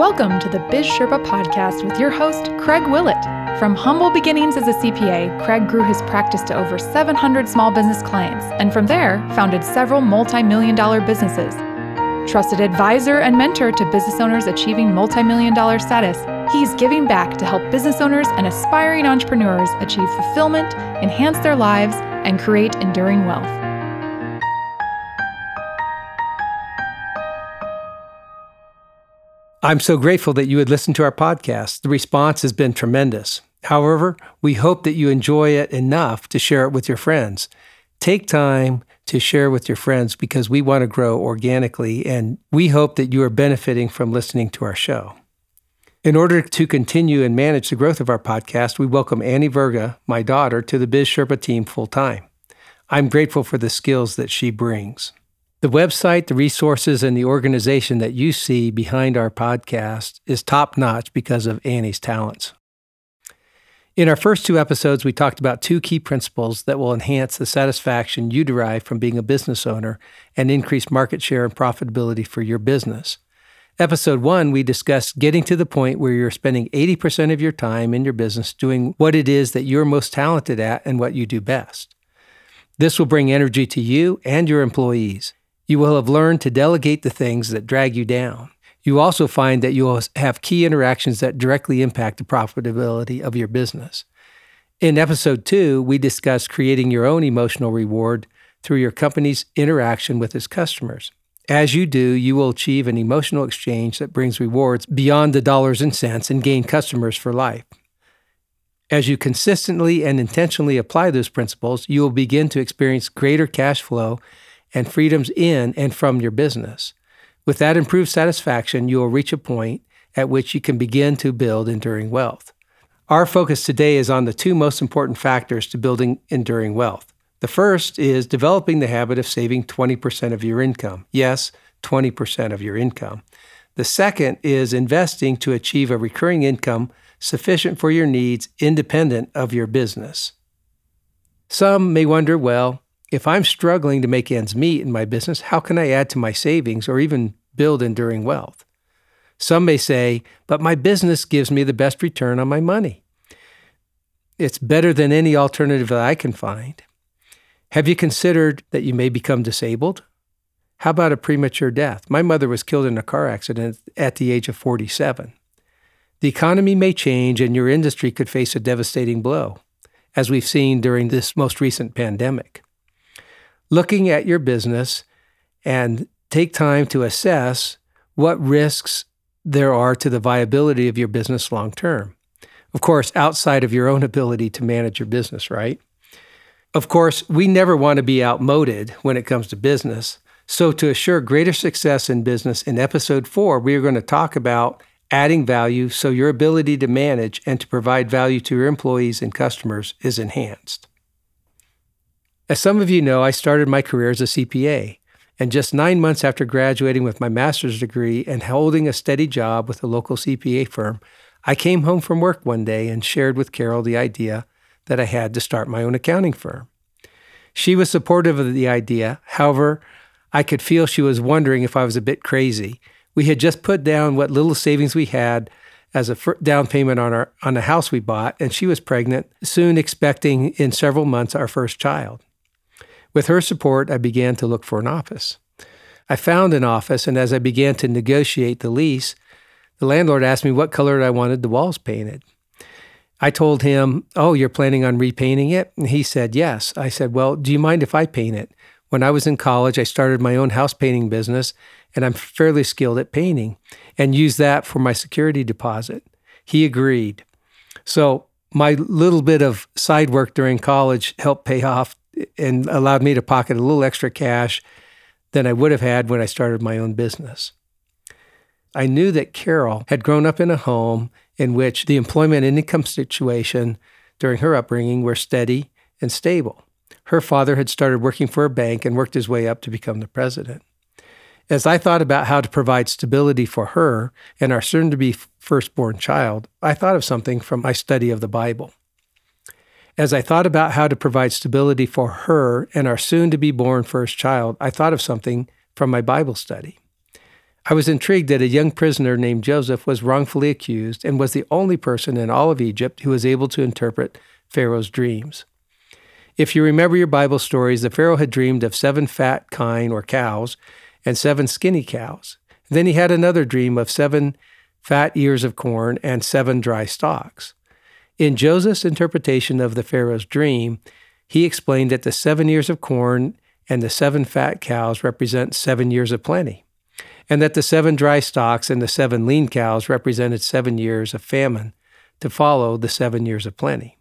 Welcome to the Biz Sherpa podcast with your host, Craig Willett. From humble beginnings as a CPA, Craig grew his practice to over 700 small business clients, and from there, founded several multi million dollar businesses. Trusted advisor and mentor to business owners achieving multi million dollar status, he's giving back to help business owners and aspiring entrepreneurs achieve fulfillment, enhance their lives, and create enduring wealth. I'm so grateful that you would listen to our podcast. The response has been tremendous. However, we hope that you enjoy it enough to share it with your friends. Take time to share with your friends because we want to grow organically and we hope that you are benefiting from listening to our show. In order to continue and manage the growth of our podcast, we welcome Annie Virga, my daughter, to the Biz Sherpa team full time. I'm grateful for the skills that she brings. The website, the resources, and the organization that you see behind our podcast is top notch because of Annie's talents. In our first two episodes, we talked about two key principles that will enhance the satisfaction you derive from being a business owner and increase market share and profitability for your business. Episode one, we discussed getting to the point where you're spending 80% of your time in your business doing what it is that you're most talented at and what you do best. This will bring energy to you and your employees. You will have learned to delegate the things that drag you down. You also find that you will have key interactions that directly impact the profitability of your business. In episode two, we discuss creating your own emotional reward through your company's interaction with its customers. As you do, you will achieve an emotional exchange that brings rewards beyond the dollars and cents and gain customers for life. As you consistently and intentionally apply those principles, you will begin to experience greater cash flow and freedoms in and from your business. With that improved satisfaction, you will reach a point at which you can begin to build enduring wealth. Our focus today is on the two most important factors to building enduring wealth. The first is developing the habit of saving 20% of your income. Yes, 20% of your income. The second is investing to achieve a recurring income sufficient for your needs independent of your business. Some may wonder well, if I'm struggling to make ends meet in my business, how can I add to my savings or even build enduring wealth? Some may say, but my business gives me the best return on my money. It's better than any alternative that I can find. Have you considered that you may become disabled? How about a premature death? My mother was killed in a car accident at the age of 47. The economy may change and your industry could face a devastating blow, as we've seen during this most recent pandemic looking at your business and take time to assess what risks there are to the viability of your business long term. Of course, outside of your own ability to manage your business, right? Of course, we never want to be outmoded when it comes to business. So, to assure greater success in business, in episode four, we are going to talk about adding value so your ability to manage and to provide value to your employees and customers is enhanced. As some of you know, I started my career as a CPA, and just nine months after graduating with my master's degree and holding a steady job with a local CPA firm, I came home from work one day and shared with Carol the idea that I had to start my own accounting firm. She was supportive of the idea. However, I could feel she was wondering if I was a bit crazy. We had just put down what little savings we had as a down payment on our on a house we bought, and she was pregnant, soon expecting in several months our first child. With her support, I began to look for an office. I found an office, and as I began to negotiate the lease, the landlord asked me what color I wanted the walls painted. I told him, Oh, you're planning on repainting it? And he said, Yes. I said, Well, do you mind if I paint it? When I was in college, I started my own house painting business, and I'm fairly skilled at painting and used that for my security deposit. He agreed. So, my little bit of side work during college helped pay off and allowed me to pocket a little extra cash than I would have had when I started my own business. I knew that Carol had grown up in a home in which the employment and income situation during her upbringing were steady and stable. Her father had started working for a bank and worked his way up to become the president. As I thought about how to provide stability for her and our soon to be firstborn child, I thought of something from my study of the Bible. As I thought about how to provide stability for her and our soon to be born first child, I thought of something from my Bible study. I was intrigued that a young prisoner named Joseph was wrongfully accused and was the only person in all of Egypt who was able to interpret Pharaoh's dreams. If you remember your Bible stories, the Pharaoh had dreamed of seven fat kine or cows and seven skinny cows. Then he had another dream of seven fat ears of corn and seven dry stalks. In Joseph's interpretation of the Pharaoh's dream, he explained that the seven ears of corn and the seven fat cows represent seven years of plenty, and that the seven dry stalks and the seven lean cows represented seven years of famine to follow the seven years of plenty.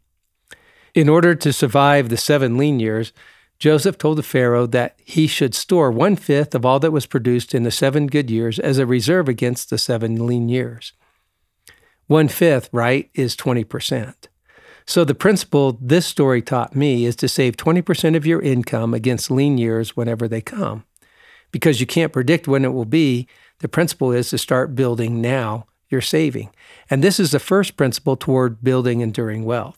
In order to survive the seven lean years, Joseph told the Pharaoh that he should store one fifth of all that was produced in the seven good years as a reserve against the seven lean years. One fifth, right, is 20%. So the principle this story taught me is to save 20% of your income against lean years whenever they come. Because you can't predict when it will be, the principle is to start building now you're saving. And this is the first principle toward building enduring wealth.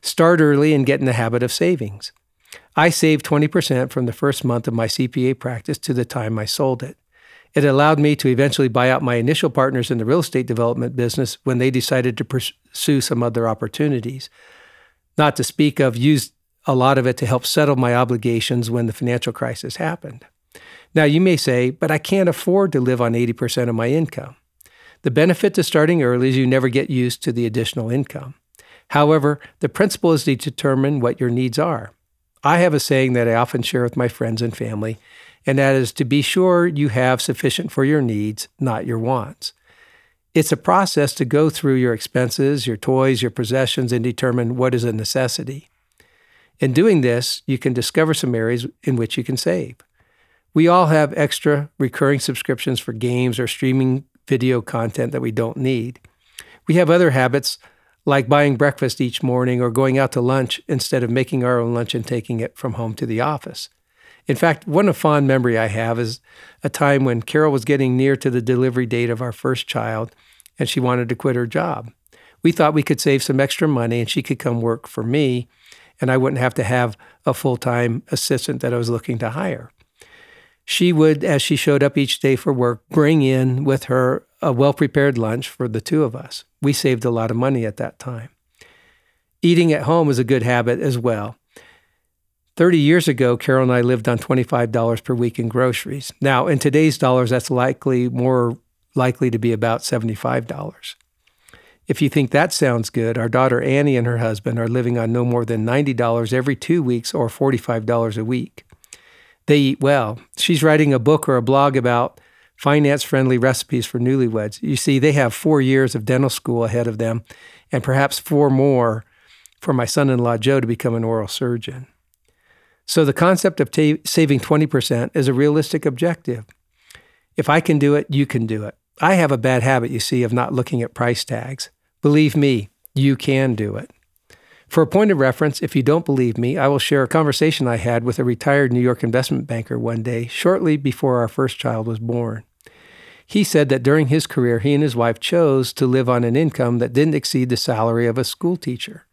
Start early and get in the habit of savings. I saved 20% from the first month of my CPA practice to the time I sold it. It allowed me to eventually buy out my initial partners in the real estate development business when they decided to pursue some other opportunities. Not to speak of used a lot of it to help settle my obligations when the financial crisis happened. Now, you may say, but I can't afford to live on 80% of my income. The benefit to starting early is you never get used to the additional income. However, the principle is to determine what your needs are. I have a saying that I often share with my friends and family, and that is to be sure you have sufficient for your needs, not your wants. It's a process to go through your expenses, your toys, your possessions, and determine what is a necessity. In doing this, you can discover some areas in which you can save. We all have extra recurring subscriptions for games or streaming video content that we don't need. We have other habits like buying breakfast each morning or going out to lunch instead of making our own lunch and taking it from home to the office. In fact, one of fond memory I have is a time when Carol was getting near to the delivery date of our first child and she wanted to quit her job. We thought we could save some extra money and she could come work for me and I wouldn't have to have a full time assistant that I was looking to hire. She would, as she showed up each day for work, bring in with her a well prepared lunch for the two of us. We saved a lot of money at that time. Eating at home is a good habit as well. 30 years ago, Carol and I lived on $25 per week in groceries. Now, in today's dollars, that's likely more likely to be about $75. If you think that sounds good, our daughter Annie and her husband are living on no more than $90 every two weeks or $45 a week. They eat well. She's writing a book or a blog about finance friendly recipes for newlyweds. You see, they have four years of dental school ahead of them, and perhaps four more for my son in law Joe to become an oral surgeon. So the concept of saving 20% is a realistic objective. If I can do it, you can do it. I have a bad habit, you see, of not looking at price tags. Believe me, you can do it. For a point of reference, if you don't believe me, I will share a conversation I had with a retired New York investment banker one day, shortly before our first child was born. He said that during his career, he and his wife chose to live on an income that didn't exceed the salary of a school teacher.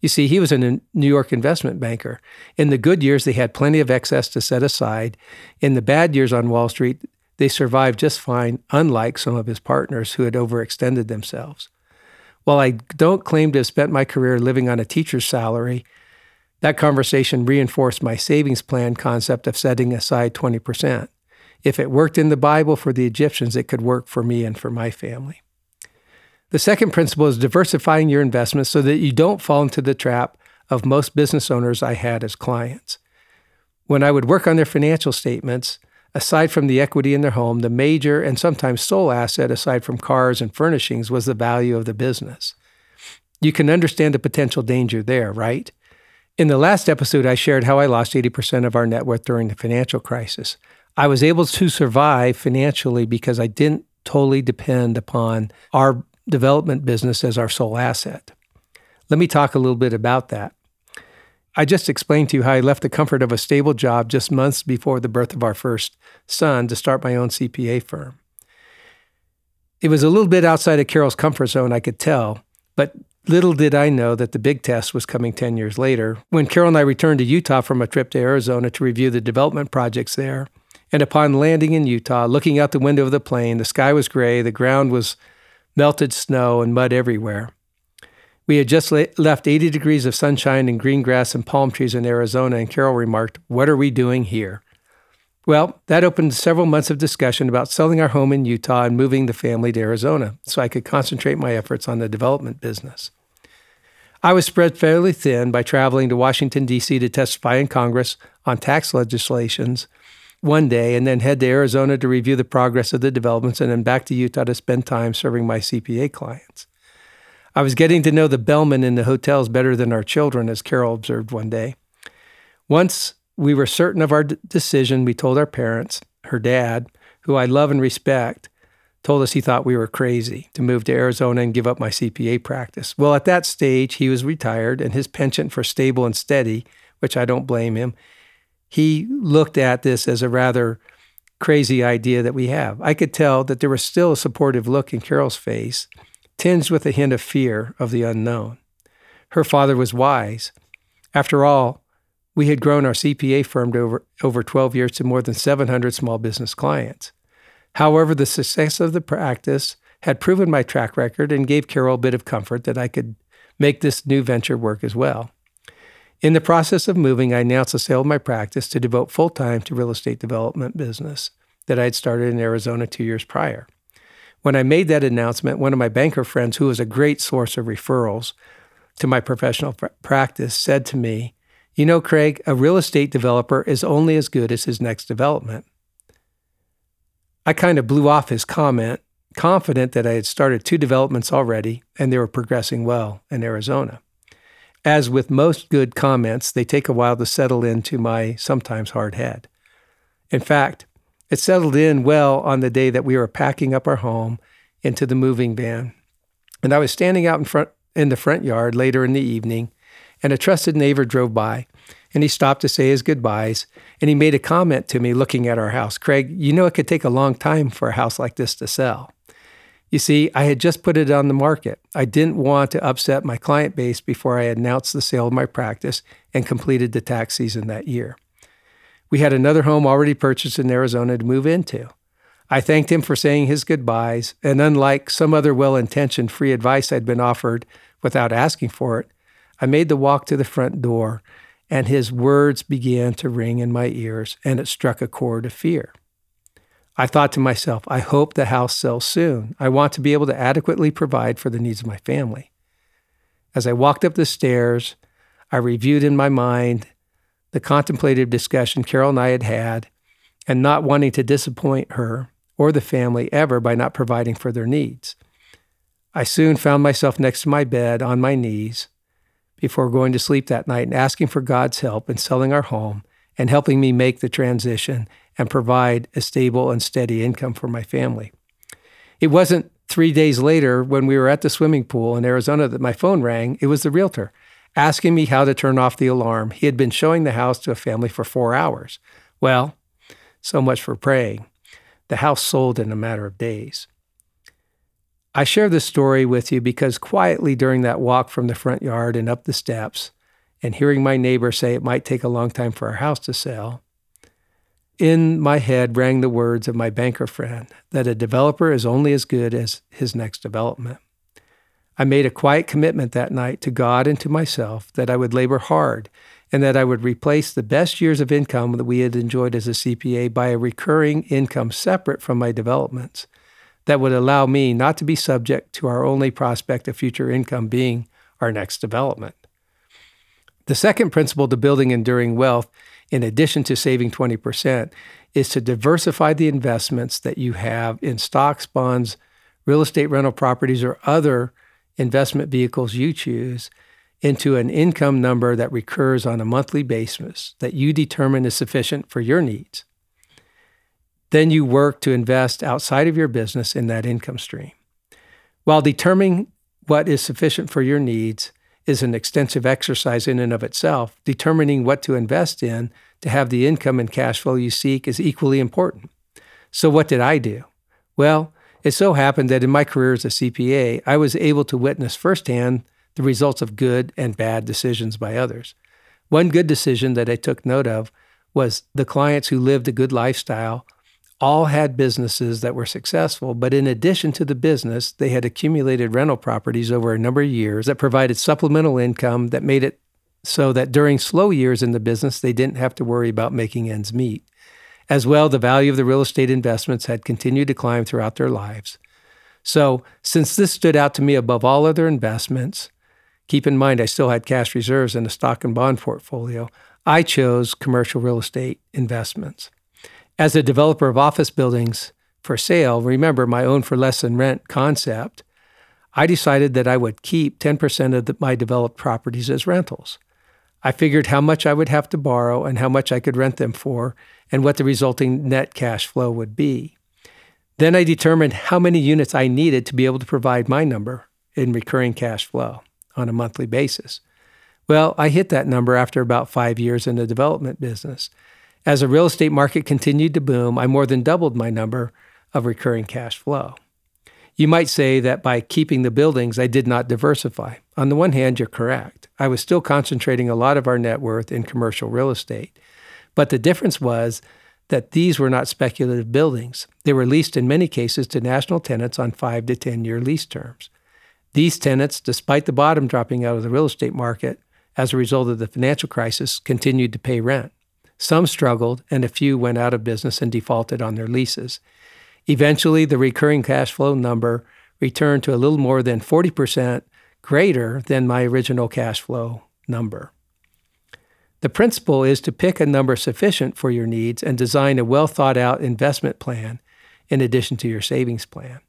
You see, he was a New York investment banker. In the good years, they had plenty of excess to set aside. In the bad years on Wall Street, they survived just fine, unlike some of his partners who had overextended themselves. While I don't claim to have spent my career living on a teacher's salary, that conversation reinforced my savings plan concept of setting aside 20%. If it worked in the Bible for the Egyptians, it could work for me and for my family. The second principle is diversifying your investments so that you don't fall into the trap of most business owners I had as clients. When I would work on their financial statements, aside from the equity in their home, the major and sometimes sole asset, aside from cars and furnishings, was the value of the business. You can understand the potential danger there, right? In the last episode, I shared how I lost 80% of our net worth during the financial crisis. I was able to survive financially because I didn't totally depend upon our development business as our sole asset. Let me talk a little bit about that. I just explained to you how I left the comfort of a stable job just months before the birth of our first son to start my own CPA firm. It was a little bit outside of Carol's comfort zone, I could tell, but little did I know that the big test was coming 10 years later when Carol and I returned to Utah from a trip to Arizona to review the development projects there And upon landing in Utah, looking out the window of the plane, the sky was gray, the ground was melted snow and mud everywhere. We had just left 80 degrees of sunshine and green grass and palm trees in Arizona, and Carol remarked, What are we doing here? Well, that opened several months of discussion about selling our home in Utah and moving the family to Arizona so I could concentrate my efforts on the development business. I was spread fairly thin by traveling to Washington, D.C. to testify in Congress on tax legislations one day and then head to Arizona to review the progress of the developments and then back to Utah to spend time serving my CPA clients. I was getting to know the bellmen in the hotels better than our children, as Carol observed one day. Once we were certain of our d- decision, we told our parents, her dad, who I love and respect, told us he thought we were crazy to move to Arizona and give up my CPA practice. Well, at that stage, he was retired and his penchant for stable and steady, which I don't blame him, he looked at this as a rather crazy idea that we have. I could tell that there was still a supportive look in Carol's face tinged with a hint of fear of the unknown. Her father was wise. After all, we had grown our CPA firm to over, over 12 years to more than 700 small business clients. However, the success of the practice had proven my track record and gave Carol a bit of comfort that I could make this new venture work as well. In the process of moving, I announced the sale of my practice to devote full time to real estate development business that I had started in Arizona two years prior. When I made that announcement, one of my banker friends, who was a great source of referrals to my professional pr- practice, said to me, You know, Craig, a real estate developer is only as good as his next development. I kind of blew off his comment, confident that I had started two developments already and they were progressing well in Arizona. As with most good comments, they take a while to settle into my sometimes hard head. In fact, it settled in well on the day that we were packing up our home into the moving van. And I was standing out in front in the front yard later in the evening, and a trusted neighbor drove by, and he stopped to say his goodbyes, and he made a comment to me looking at our house. Craig, you know it could take a long time for a house like this to sell. You see, I had just put it on the market. I didn't want to upset my client base before I announced the sale of my practice and completed the tax season that year. We had another home already purchased in Arizona to move into. I thanked him for saying his goodbyes, and unlike some other well intentioned free advice I'd been offered without asking for it, I made the walk to the front door, and his words began to ring in my ears, and it struck a chord of fear. I thought to myself, I hope the house sells soon. I want to be able to adequately provide for the needs of my family. As I walked up the stairs, I reviewed in my mind the contemplative discussion Carol and I had had, and not wanting to disappoint her or the family ever by not providing for their needs. I soon found myself next to my bed on my knees before going to sleep that night and asking for God's help in selling our home and helping me make the transition and provide a stable and steady income for my family. It wasn't three days later when we were at the swimming pool in Arizona that my phone rang. It was the realtor asking me how to turn off the alarm. He had been showing the house to a family for four hours. Well, so much for praying. The house sold in a matter of days. I share this story with you because quietly during that walk from the front yard and up the steps, and hearing my neighbor say it might take a long time for our house to sell, in my head rang the words of my banker friend that a developer is only as good as his next development. I made a quiet commitment that night to God and to myself that I would labor hard and that I would replace the best years of income that we had enjoyed as a CPA by a recurring income separate from my developments that would allow me not to be subject to our only prospect of future income being our next development. The second principle to building enduring wealth in addition to saving 20%, is to diversify the investments that you have in stocks, bonds, real estate rental properties, or other investment vehicles you choose into an income number that recurs on a monthly basis that you determine is sufficient for your needs. Then you work to invest outside of your business in that income stream. While determining what is sufficient for your needs, is an extensive exercise in and of itself. Determining what to invest in to have the income and cash flow you seek is equally important. So, what did I do? Well, it so happened that in my career as a CPA, I was able to witness firsthand the results of good and bad decisions by others. One good decision that I took note of was the clients who lived a good lifestyle all had businesses that were successful, but in addition to the business, they had accumulated rental properties over a number of years that provided supplemental income that made it so that during slow years in the business, they didn't have to worry about making ends meet. As well, the value of the real estate investments had continued to climb throughout their lives. So, since this stood out to me above all other investments, keep in mind I still had cash reserves in a stock and bond portfolio, I chose commercial real estate investments. As a developer of office buildings for sale, remember my own for less than rent concept, I decided that I would keep 10% of the, my developed properties as rentals. I figured how much I would have to borrow and how much I could rent them for, and what the resulting net cash flow would be. Then I determined how many units I needed to be able to provide my number in recurring cash flow on a monthly basis. Well, I hit that number after about five years in the development business. As the real estate market continued to boom, I more than doubled my number of recurring cash flow. You might say that by keeping the buildings, I did not diversify. On the one hand, you're correct. I was still concentrating a lot of our net worth in commercial real estate. But the difference was that these were not speculative buildings. They were leased in many cases to national tenants on five to 10 year lease terms. These tenants, despite the bottom dropping out of the real estate market as a result of the financial crisis, continued to pay rent. Some struggled, and a few went out of business and defaulted on their leases. Eventually, the recurring cash flow number returned to a little more than 40% greater than my original cash flow number. The principle is to pick a number sufficient for your needs and design a well thought out investment plan in addition to your savings plan.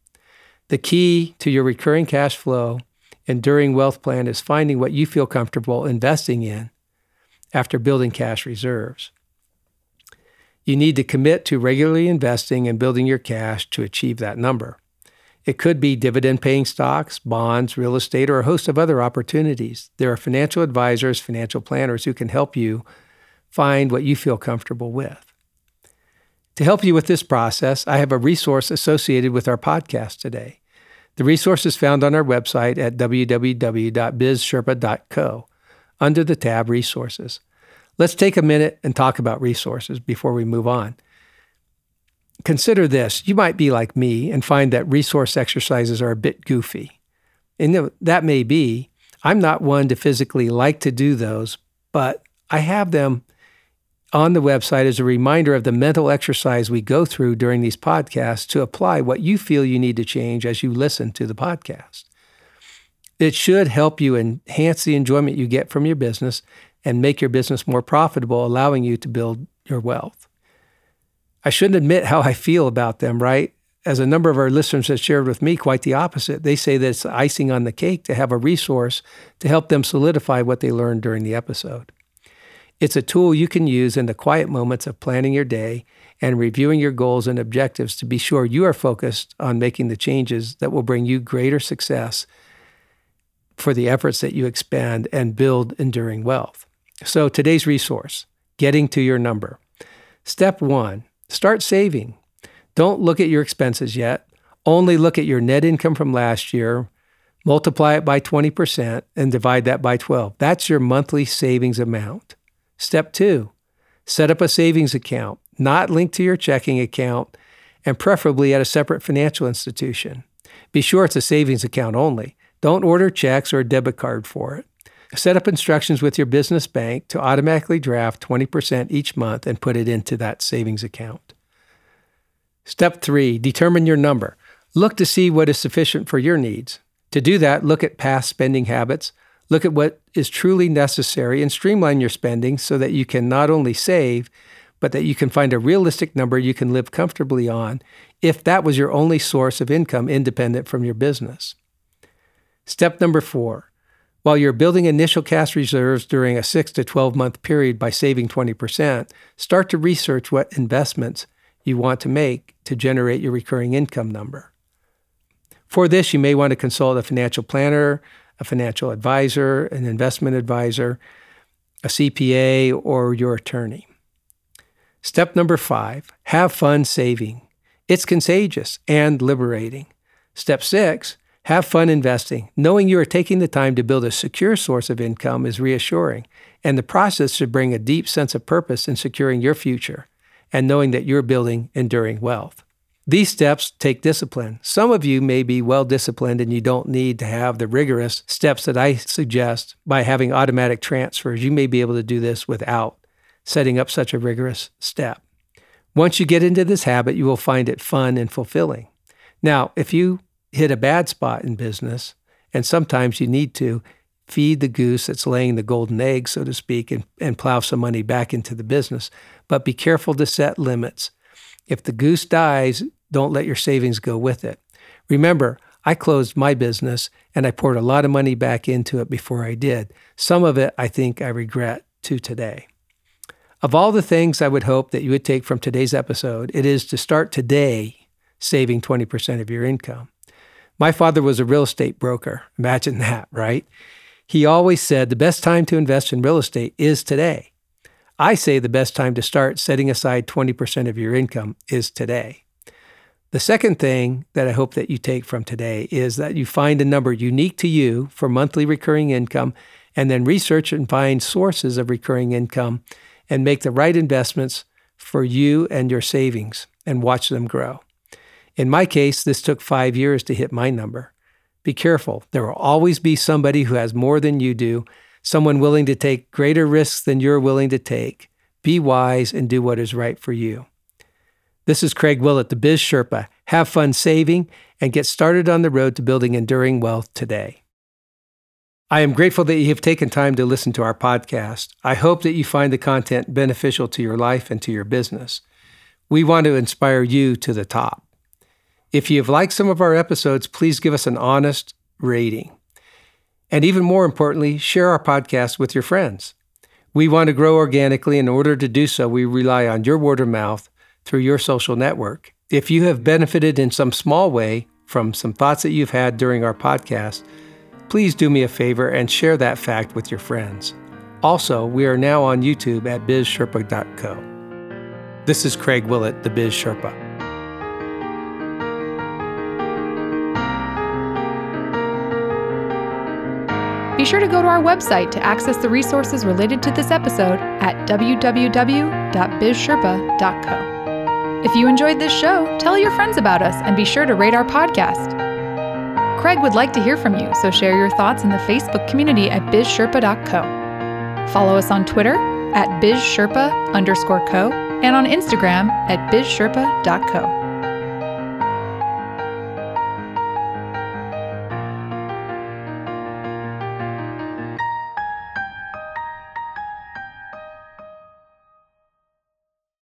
The key to your recurring cash flow enduring wealth plan is finding what you feel comfortable investing in after building cash reserves. You need to commit to regularly investing and building your cash to achieve that number. It could be dividend paying stocks, bonds, real estate, or a host of other opportunities. There are financial advisors, financial planners who can help you find what you feel comfortable with. To help you with this process, I have a resource associated with our podcast today. The resource is found on our website at www.bizsherpa.co under the tab Resources. Let's take a minute and talk about resources before we move on. Consider this you might be like me and find that resource exercises are a bit goofy. And that may be. I'm not one to physically like to do those, but I have them on the website as a reminder of the mental exercise we go through during these podcasts to apply what you feel you need to change as you listen to the podcast. It should help you enhance the enjoyment you get from your business and make your business more profitable, allowing you to build your wealth. I shouldn't admit how I feel about them, right? As a number of our listeners have shared with me, quite the opposite. They say that it's icing on the cake to have a resource to help them solidify what they learned during the episode. It's a tool you can use in the quiet moments of planning your day and reviewing your goals and objectives to be sure you are focused on making the changes that will bring you greater success for the efforts that you expend and build enduring wealth. So, today's resource getting to your number. Step one start saving. Don't look at your expenses yet. Only look at your net income from last year, multiply it by 20%, and divide that by 12. That's your monthly savings amount. Step two set up a savings account, not linked to your checking account, and preferably at a separate financial institution. Be sure it's a savings account only. Don't order checks or a debit card for it. Set up instructions with your business bank to automatically draft 20% each month and put it into that savings account. Step three, determine your number. Look to see what is sufficient for your needs. To do that, look at past spending habits, look at what is truly necessary, and streamline your spending so that you can not only save, but that you can find a realistic number you can live comfortably on if that was your only source of income independent from your business. Step number four while you're building initial cash reserves during a 6 to 12 month period by saving 20%, start to research what investments you want to make to generate your recurring income number. For this, you may want to consult a financial planner, a financial advisor, an investment advisor, a CPA, or your attorney. Step number five have fun saving. It's contagious and liberating. Step six Have fun investing. Knowing you are taking the time to build a secure source of income is reassuring, and the process should bring a deep sense of purpose in securing your future and knowing that you're building enduring wealth. These steps take discipline. Some of you may be well disciplined and you don't need to have the rigorous steps that I suggest by having automatic transfers. You may be able to do this without setting up such a rigorous step. Once you get into this habit, you will find it fun and fulfilling. Now, if you hit a bad spot in business, and sometimes you need to feed the goose that's laying the golden egg, so to speak, and, and plow some money back into the business, but be careful to set limits. If the goose dies, don't let your savings go with it. Remember, I closed my business and I poured a lot of money back into it before I did. Some of it I think I regret to today. Of all the things I would hope that you would take from today's episode, it is to start today saving 20% of your income. My father was a real estate broker. Imagine that, right? He always said the best time to invest in real estate is today. I say the best time to start setting aside 20% of your income is today. The second thing that I hope that you take from today is that you find a number unique to you for monthly recurring income and then research and find sources of recurring income and make the right investments for you and your savings and watch them grow. In my case, this took five years to hit my number. Be careful. There will always be somebody who has more than you do someone willing to take greater risks than you're willing to take. Be wise and do what is right for you. This is Craig Willett, the Biz Sherpa. Have fun saving and get started on the road to building enduring wealth today. I am grateful that you have taken time to listen to our podcast. I hope that you find the content beneficial to your life and to your business. We want to inspire you to the top. If you have liked some of our episodes, please give us an honest rating. And even more importantly, share our podcast with your friends. We want to grow organically. In order to do so, we rely on your word of mouth through your social network. If you have benefited in some small way from some thoughts that you've had during our podcast, please do me a favor and share that fact with your friends. Also, we are now on YouTube at bizsherpa.co. This is Craig Willett, the Biz Sherpa. Be sure to go to our website to access the resources related to this episode at www.bizsherpa.co. If you enjoyed this show, tell your friends about us and be sure to rate our podcast. Craig would like to hear from you, so share your thoughts in the Facebook community at bizsherpa.co. Follow us on Twitter at bizsherpa underscore co and on Instagram at bizsherpa.co.